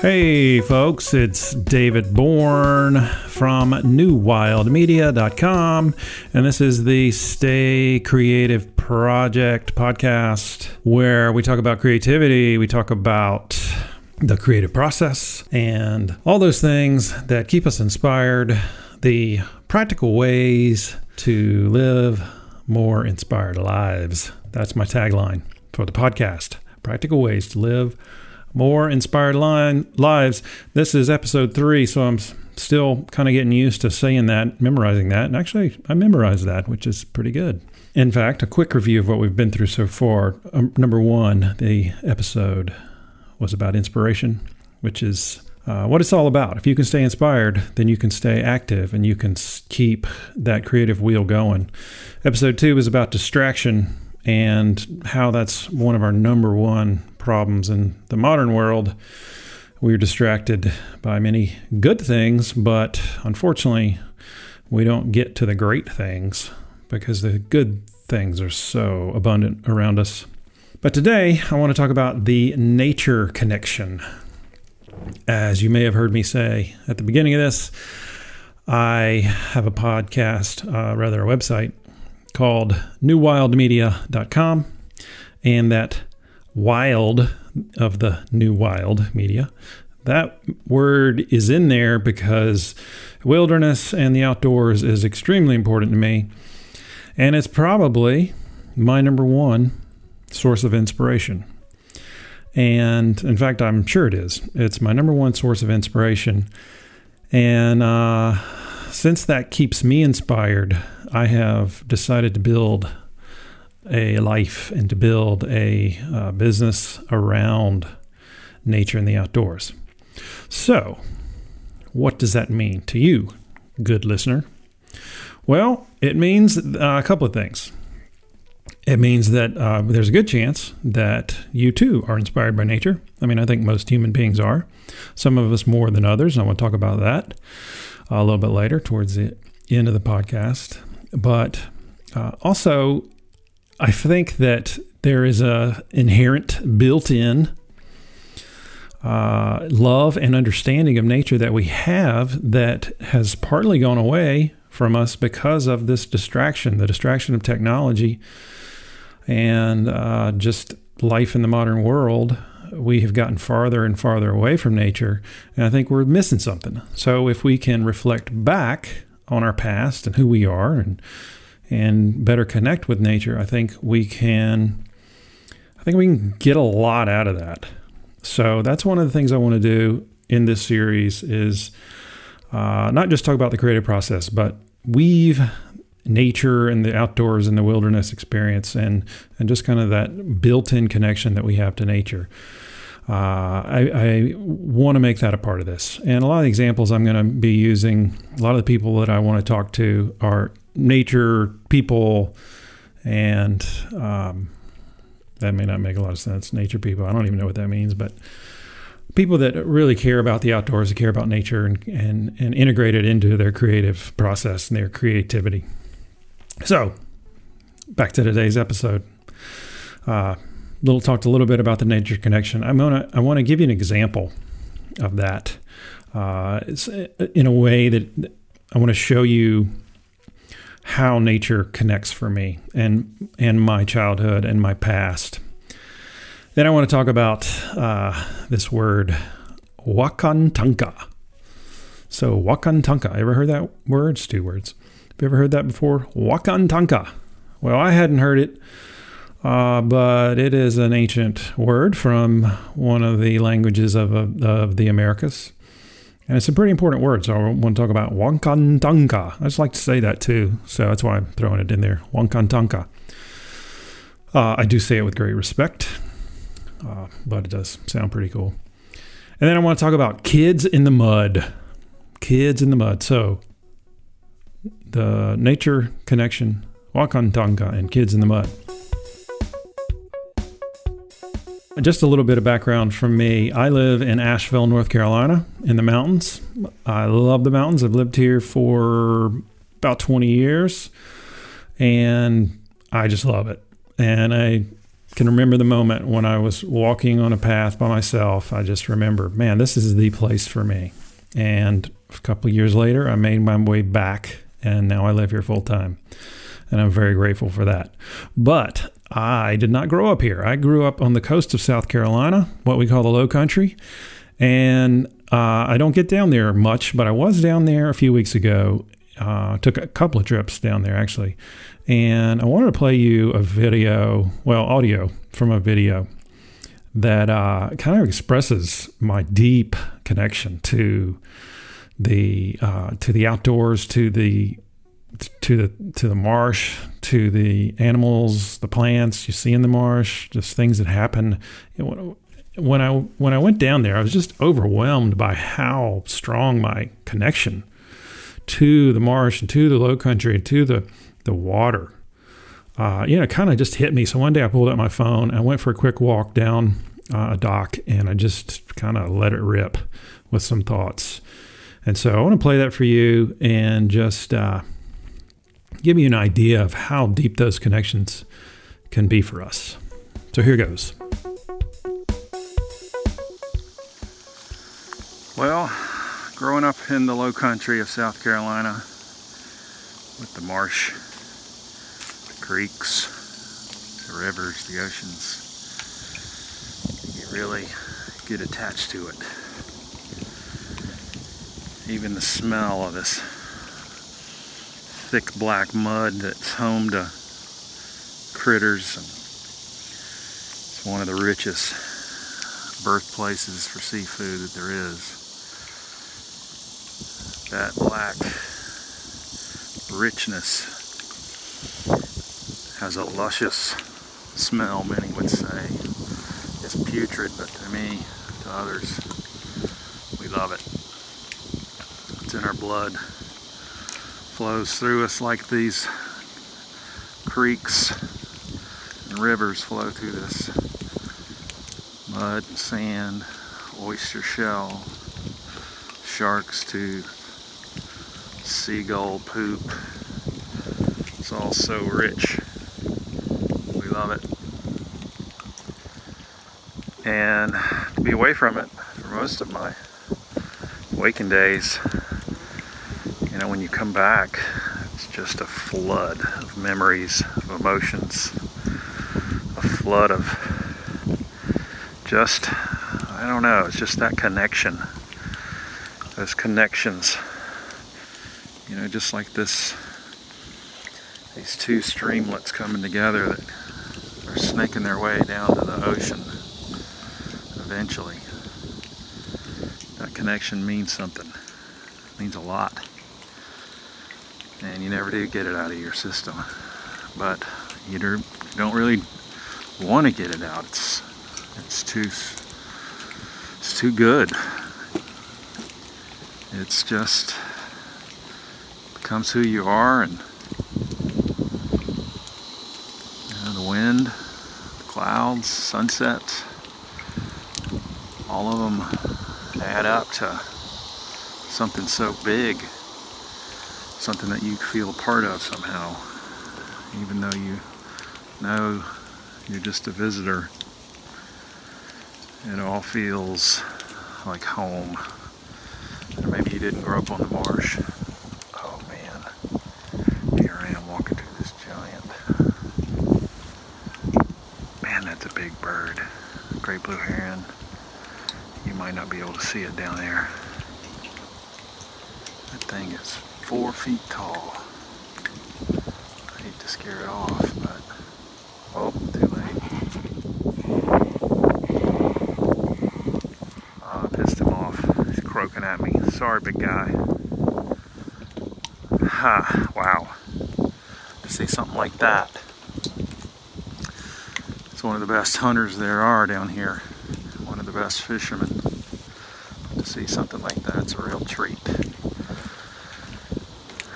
Hey, folks, it's David Bourne from newwildmedia.com, and this is the Stay Creative Project podcast where we talk about creativity, we talk about the creative process, and all those things that keep us inspired, the practical ways to live more inspired lives. That's my tagline for the podcast Practical Ways to Live More Inspired li- Lives. This is episode three, so I'm still kind of getting used to saying that, memorizing that. And actually, I memorized that, which is pretty good. In fact, a quick review of what we've been through so far. Um, number one, the episode was about inspiration, which is uh, what it's all about. If you can stay inspired, then you can stay active and you can keep that creative wheel going. Episode two is about distraction and how that's one of our number one problems in the modern world. We're distracted by many good things, but unfortunately, we don't get to the great things because the good things are so abundant around us. But today, I want to talk about the nature connection. As you may have heard me say at the beginning of this, I have a podcast, uh, rather, a website called newwildmedia.com. And that wild of the new wild media, that word is in there because wilderness and the outdoors is extremely important to me. And it's probably my number one source of inspiration. And in fact, I'm sure it is. It's my number one source of inspiration. And uh, since that keeps me inspired, I have decided to build a life and to build a uh, business around nature and the outdoors. So, what does that mean to you, good listener? Well, it means uh, a couple of things. It means that uh, there's a good chance that you too are inspired by nature. I mean, I think most human beings are. Some of us more than others, and I want to talk about that a little bit later towards the end of the podcast. But uh, also, I think that there is a inherent built-in uh, love and understanding of nature that we have that has partly gone away from us because of this distraction, the distraction of technology and uh, just life in the modern world. We have gotten farther and farther away from nature, and I think we're missing something. So, if we can reflect back on our past and who we are and and better connect with nature, I think we can I think we can get a lot out of that. So that's one of the things I want to do in this series is uh, not just talk about the creative process, but weave nature and the outdoors and the wilderness experience and and just kind of that built-in connection that we have to nature. Uh, I, I want to make that a part of this. And a lot of the examples I'm going to be using, a lot of the people that I want to talk to are nature people, and um, that may not make a lot of sense. Nature people, I don't even know what that means, but people that really care about the outdoors, care about nature, and, and, and integrate it into their creative process and their creativity. So, back to today's episode. Uh, little talked a little bit about the nature connection. I'm gonna I want to give you an example of that. Uh, in a way that I want to show you how nature connects for me and and my childhood and my past. Then I want to talk about uh, this word wakantanka. So wakantanka, ever heard that word? It's two words. Have you ever heard that before? Wakantanka. Well, I hadn't heard it uh, but it is an ancient word from one of the languages of, of the Americas. And it's a pretty important word, so I want to talk about Wakantanka. I just like to say that too, so that's why I'm throwing it in there. Wakantanka. Uh, I do say it with great respect, uh, but it does sound pretty cool. And then I want to talk about kids in the mud. Kids in the mud. So the nature connection, Wakantanka, and kids in the mud. Just a little bit of background from me. I live in Asheville, North Carolina, in the mountains. I love the mountains. I've lived here for about 20 years and I just love it. And I can remember the moment when I was walking on a path by myself. I just remember, man, this is the place for me. And a couple years later, I made my way back, and now I live here full time. And I'm very grateful for that. But I did not grow up here. I grew up on the coast of South Carolina, what we call the Low Country. And uh, I don't get down there much, but I was down there a few weeks ago. Uh, took a couple of trips down there actually, and I wanted to play you a video, well, audio from a video that uh, kind of expresses my deep connection to the uh, to the outdoors, to the to the to the marsh, to the animals, the plants you see in the marsh, just things that happen. When I when I went down there, I was just overwhelmed by how strong my connection to the marsh and to the low country and to the the water. Uh, you know, it kind of just hit me. So one day I pulled out my phone. I went for a quick walk down uh, a dock, and I just kind of let it rip with some thoughts. And so I want to play that for you and just uh, give you an idea of how deep those connections can be for us. So here goes. Well, growing up in the low country of South Carolina with the marsh, the creeks, the rivers, the oceans, you really get attached to it. Even the smell of this thick black mud that's home to critters. And it's one of the richest birthplaces for seafood that there is that black richness has a luscious smell, many would say. It's putrid, but to me, to others, we love it. It's in our blood. Flows through us like these creeks and rivers flow through this mud and sand, oyster shell, sharks to seagull poop. It's all so rich. We love it. And to be away from it for most of my waking days, when you come back, it's just a flood of memories, of emotions, a flood of just, I don't know, it's just that connection. Those connections you know, just like this, these two streamlets coming together that are snaking their way down to the ocean eventually. That connection means something, it means a lot. And you never do get it out of your system. But you don't really want to get it out. It's it's too it's too good. It's just becomes who you are and you know, the wind, the clouds, sunsets, all of them add up to something so big, something that you feel a part of somehow, even though you know you're just a visitor. It all feels like home. Or maybe you didn't grow up on the marsh. Oh man, here I am walking through this giant. Man, that's a big bird. Great blue heron. You might not be able to see it down there. That thing is four feet tall. I hate to scare it off, but oh, too late. Oh, I pissed him off. He's croaking at me. Sorry, big guy. Ha, wow. To see something like that. It's one of the best hunters there are down here. One of the best fishermen. To see something like that, it's a real treat.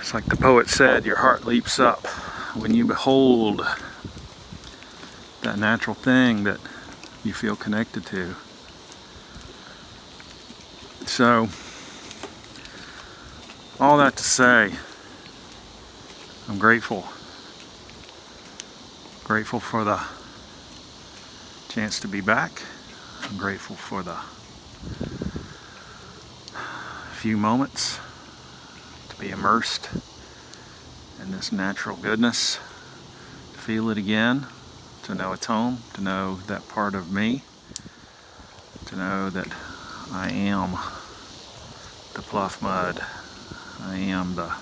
It's like the poet said, your heart leaps up when you behold that natural thing that you feel connected to. So, all that to say, I'm grateful. Grateful for the chance to be back. I'm grateful for the few moments be immersed in this natural goodness, to feel it again, to know it's home, to know that part of me, to know that I am the pluff mud, I am the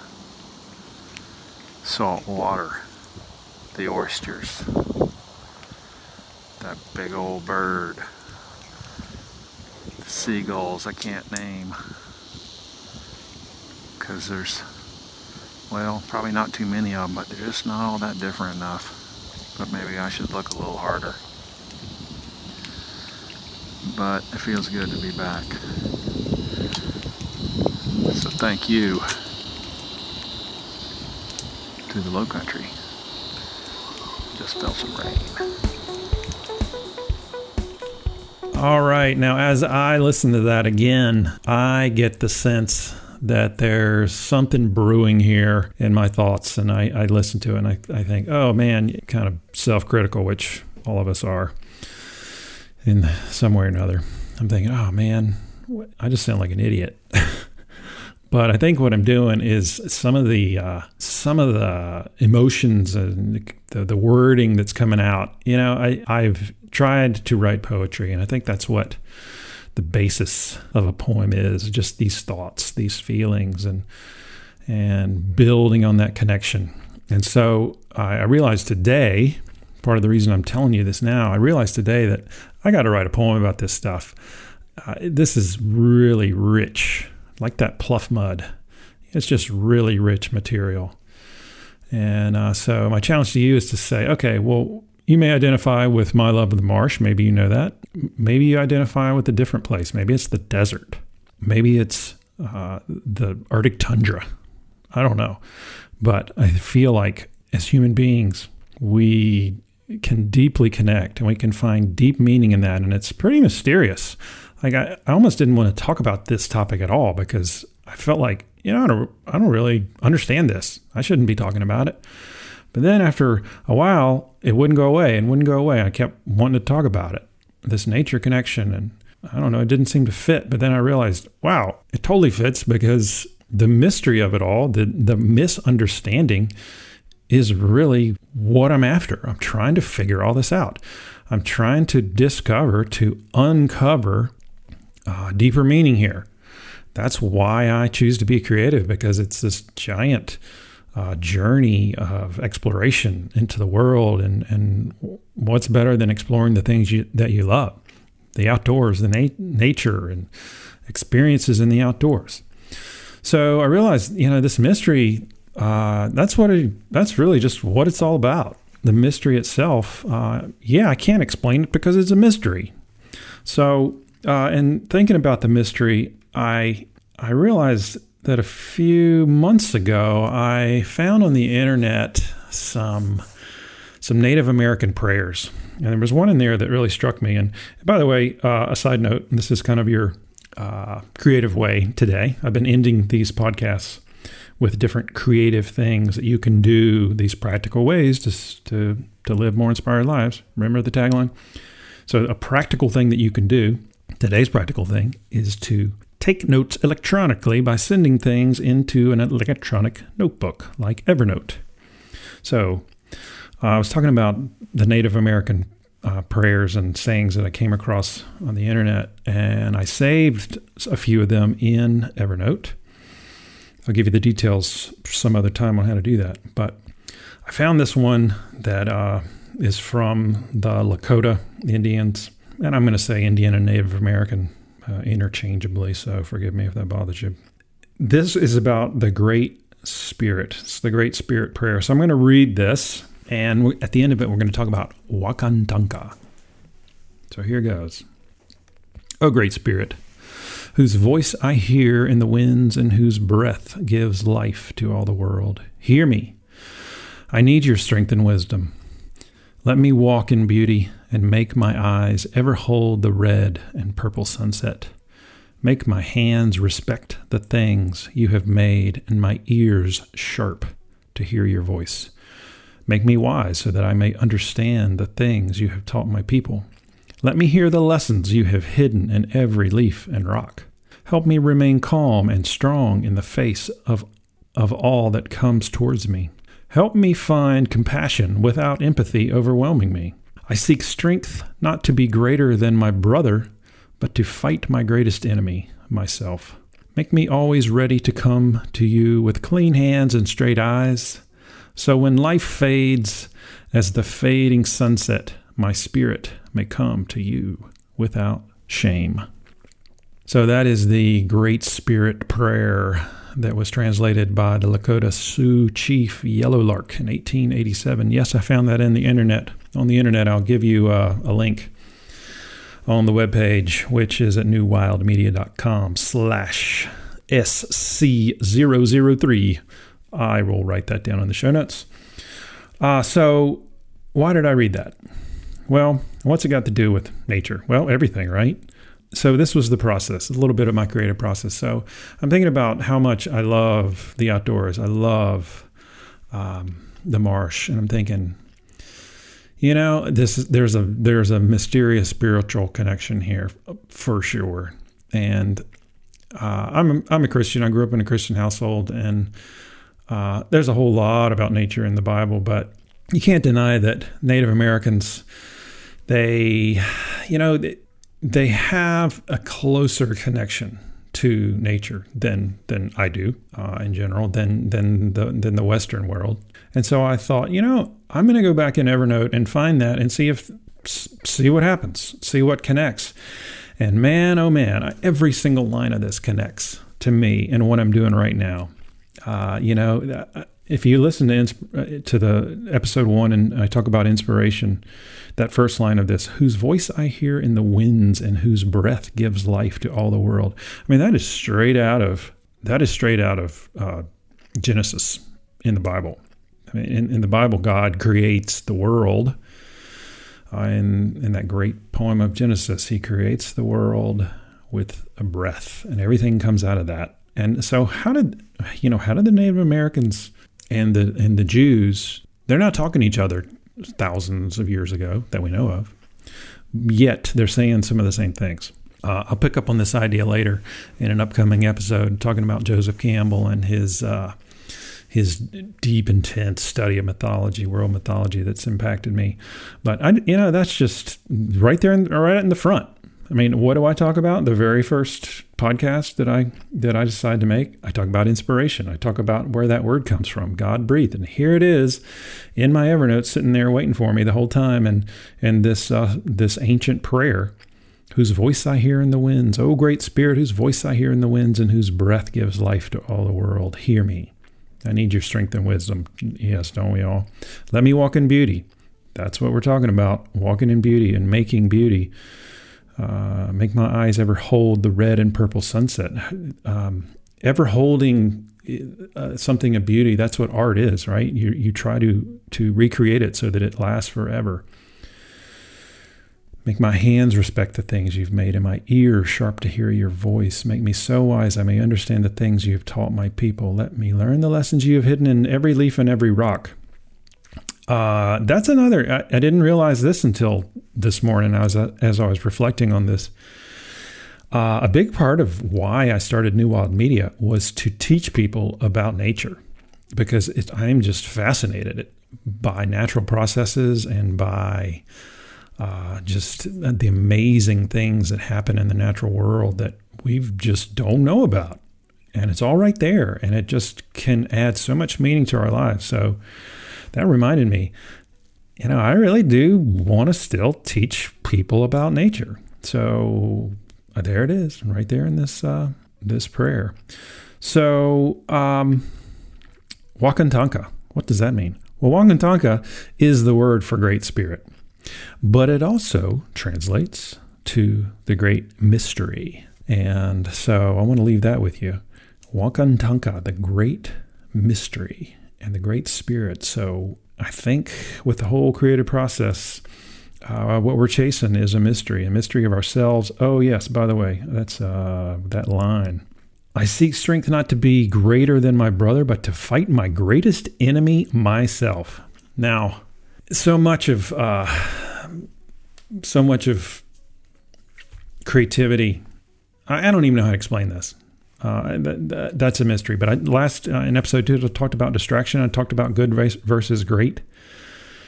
salt water, the oysters, that big old bird, the seagulls I can't name because there's, well, probably not too many of them, but they're just not all that different enough. But maybe I should look a little harder. But it feels good to be back. So thank you to the low country. Just felt some rain. All right, now as I listen to that again, I get the sense that there's something brewing here in my thoughts. And I, I listen to it and I, I think, oh man, kind of self critical, which all of us are in some way or another. I'm thinking, oh man, I just sound like an idiot. but I think what I'm doing is some of the uh, some of the emotions and the, the wording that's coming out. You know, I I've tried to write poetry, and I think that's what the basis of a poem is just these thoughts, these feelings, and and building on that connection. And so I I realized today, part of the reason I'm telling you this now, I realized today that I got to write a poem about this stuff. Uh, this is really rich, like that pluff mud. It's just really rich material. And uh, so my challenge to you is to say, okay, well, you may identify with My Love of the Marsh. Maybe you know that. Maybe you identify with a different place. Maybe it's the desert. Maybe it's uh, the Arctic tundra. I don't know. But I feel like as human beings, we can deeply connect and we can find deep meaning in that. And it's pretty mysterious. Like, I, I almost didn't want to talk about this topic at all because I felt like, you know, I don't, I don't really understand this. I shouldn't be talking about it. But then after a while, it wouldn't go away and wouldn't go away. I kept wanting to talk about it, this nature connection. And I don't know, it didn't seem to fit. But then I realized, wow, it totally fits because the mystery of it all, the, the misunderstanding, is really what I'm after. I'm trying to figure all this out. I'm trying to discover, to uncover uh, deeper meaning here. That's why I choose to be creative because it's this giant uh, journey of exploration into the world. And, and what's better than exploring the things you, that you love? The outdoors, the na- nature, and experiences in the outdoors. So I realized, you know, this mystery, uh, that's what it, that's really just what it's all about. The mystery itself, uh, yeah, I can't explain it because it's a mystery. So, uh, and thinking about the mystery, I I realized that a few months ago I found on the internet some some Native American prayers, and there was one in there that really struck me. And by the way, uh, a side note: this is kind of your uh, creative way today. I've been ending these podcasts with different creative things that you can do, these practical ways to to to live more inspired lives. Remember the tagline. So, a practical thing that you can do. Today's practical thing is to take notes electronically by sending things into an electronic notebook like Evernote. So, uh, I was talking about the Native American uh, prayers and sayings that I came across on the internet, and I saved a few of them in Evernote. I'll give you the details some other time on how to do that. But I found this one that uh, is from the Lakota Indians, and I'm going to say Indian and Native American uh, interchangeably, so forgive me if that bothers you. This is about the Great Spirit. It's the Great Spirit Prayer. So I'm going to read this, and at the end of it, we're going to talk about Wakantanka. So here goes. O Great Spirit, whose voice I hear in the winds and whose breath gives life to all the world, hear me. I need your strength and wisdom. Let me walk in beauty and make my eyes ever hold the red and purple sunset. Make my hands respect the things you have made and my ears sharp to hear your voice. Make me wise so that I may understand the things you have taught my people. Let me hear the lessons you have hidden in every leaf and rock. Help me remain calm and strong in the face of, of all that comes towards me. Help me find compassion without empathy overwhelming me. I seek strength not to be greater than my brother, but to fight my greatest enemy, myself. Make me always ready to come to you with clean hands and straight eyes. So when life fades as the fading sunset, my spirit may come to you without shame. So that is the Great Spirit Prayer that was translated by the Lakota Sioux chief Yellow Lark in 1887. Yes, I found that in the internet. On the internet, I'll give you uh, a link on the webpage, which is at newwildmedia.com slash SC003. I will write that down in the show notes. Uh, so, why did I read that? Well, what's it got to do with nature? Well, everything, right? so this was the process, a little bit of my creative process. So I'm thinking about how much I love the outdoors. I love um, the marsh, and I'm thinking, you know, this there's a there's a mysterious spiritual connection here for sure. And uh, I'm I'm a Christian. I grew up in a Christian household, and uh, there's a whole lot about nature in the Bible, but you can't deny that Native Americans, they, you know. They, they have a closer connection to nature than than I do uh, in general than than the than the Western world. And so I thought, you know, I'm going to go back in Evernote and find that and see if see what happens, see what connects. And man, oh man, every single line of this connects to me and what I'm doing right now. Uh, you know, uh, if you listen to uh, to the episode one and I talk about inspiration, that first line of this, whose voice I hear in the winds and whose breath gives life to all the world. I mean, that is straight out of that is straight out of uh, Genesis in the Bible. I mean, in, in the Bible, God creates the world. Uh, in, in that great poem of Genesis, He creates the world with a breath, and everything comes out of that. And so, how did you know? How did the Native Americans and the and the Jews? They're not talking to each other thousands of years ago that we know of. Yet they're saying some of the same things. Uh, I'll pick up on this idea later in an upcoming episode, talking about Joseph Campbell and his uh, his deep, intense study of mythology, world mythology, that's impacted me. But I, you know, that's just right there, in, right in the front. I mean, what do I talk about? The very first podcast that I that I decided to make, I talk about inspiration. I talk about where that word comes from. God breathed, and here it is in my Evernote, sitting there waiting for me the whole time, and and this uh, this ancient prayer, whose voice I hear in the winds. O great Spirit, whose voice I hear in the winds, and whose breath gives life to all the world. Hear me. I need your strength and wisdom. Yes, don't we all? Let me walk in beauty. That's what we're talking about. Walking in beauty and making beauty. Uh, make my eyes ever hold the red and purple sunset. Um, ever holding uh, something of beauty. That's what art is, right? You you try to to recreate it so that it lasts forever. Make my hands respect the things you've made, and my ears sharp to hear your voice. Make me so wise I may understand the things you have taught my people. Let me learn the lessons you have hidden in every leaf and every rock. Uh, that's another. I, I, didn't realize this until this morning. As as I was reflecting on this. Uh, a big part of why I started New Wild Media was to teach people about nature, because it, I'm just fascinated by natural processes and by uh, just the amazing things that happen in the natural world that we just don't know about, and it's all right there, and it just can add so much meaning to our lives. So that reminded me, you know, I really do want to still teach people about nature. So uh, there it is, right there in this uh, this prayer. So um, Wakantanka, what does that mean? Well, Wakantanka is the word for Great Spirit, but it also translates to the Great Mystery. And so I want to leave that with you. Wakantanka, the Great Mystery and the Great Spirit. So I think with the whole creative process, uh, what we're chasing is a mystery, a mystery of ourselves. Oh, yes, by the way, that's uh, that line. I seek strength not to be greater than my brother, but to fight my greatest enemy, myself. Now, so much of uh, so much of creativity. I, I don't even know how to explain this. Uh, that, that, that's a mystery. But I, last uh, in episode two, I talked about distraction. I talked about good versus great.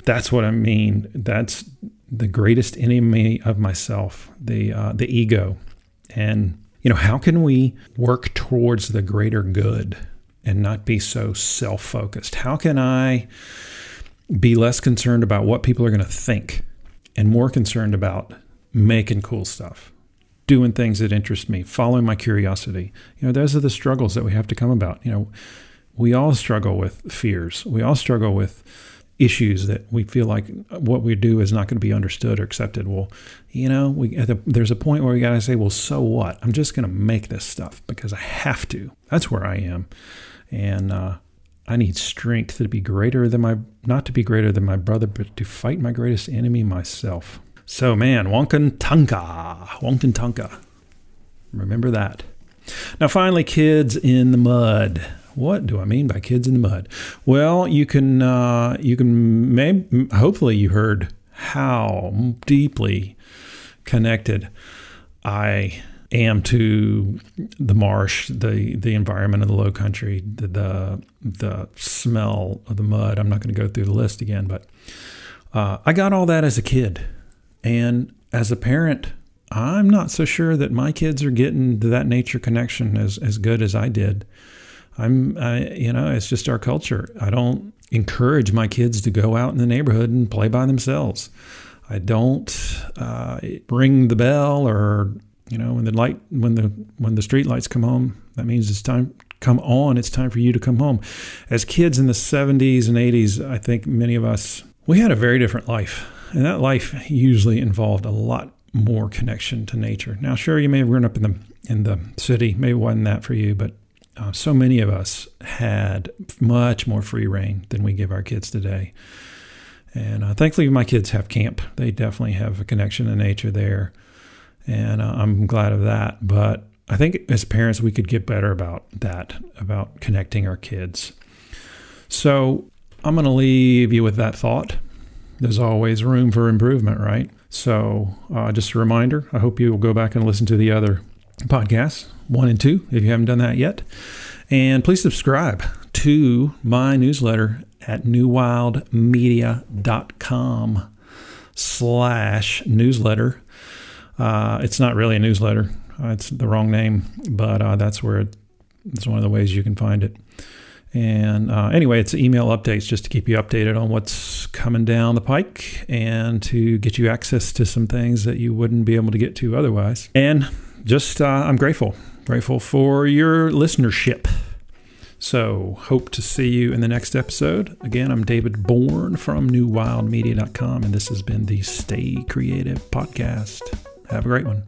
That's what I mean. That's the greatest enemy of myself, the uh, the ego, and you know how can we work towards the greater good and not be so self focused? How can I be less concerned about what people are going to think and more concerned about making cool stuff? doing things that interest me, following my curiosity. You know, those are the struggles that we have to come about. You know, we all struggle with fears. We all struggle with issues that we feel like what we do is not going to be understood or accepted. Well, you know, we the, there's a point where we got to say, well, so what? I'm just going to make this stuff because I have to. That's where I am, and uh, I need strength to be greater than my, not to be greater than my brother, but to fight my greatest enemy, myself. So, man. Wakantanka. Remember that. Now, finally, kids in the mud. What do I mean by kids in the mud? Well, you can, uh, you can, maybe, hopefully, you heard how deeply connected I am to the marsh, the the environment of the low country, the the, the smell of the mud. I'm not going to go through the list again, but uh, I got all that as a kid. And as a parent, I'm not so sure that my kids are getting that nature connection as, as good as I did. I'm, I, you know, it's just our culture. I don't encourage my kids to go out in the neighborhood and play by themselves. I don't uh, ring the bell or, you know, when the light, when the when the street lights come home, that means it's time come on. It's time for you to come home. As kids in the 70s and 80s, I think many of us we had a very different life and that life usually involved a lot more connection to nature. Now, sure, you may have grown up in the in the city, maybe wasn't that for you, but uh, so many of us had much more free reign than we give our kids today. And uh, thankfully, my kids have camp. They definitely have a connection to nature there, and uh, I'm glad of that. But I think as parents, we could get better about that, about connecting our kids. So I'm going to leave you with that thought there's always room for improvement, right? So, uh, just a reminder I hope you will go back and listen to the other podcasts, one and two, if you haven't done that yet. And please subscribe to my newsletter at newwildmedia.com slash newsletter. Uh, it's not really a newsletter. Uh, it's the wrong name, but uh, that's where it, it's one of the ways you can find it. And uh, anyway, it's email updates just to keep you updated on what's coming down the pike and to get you access to some things that you wouldn't be able to get to otherwise. And just, uh, I'm grateful, grateful for your listenership. So, hope to see you in the next episode. Again, I'm David Bourne from newwildmedia.com, and this has been the Stay Creative Podcast. Have a great one.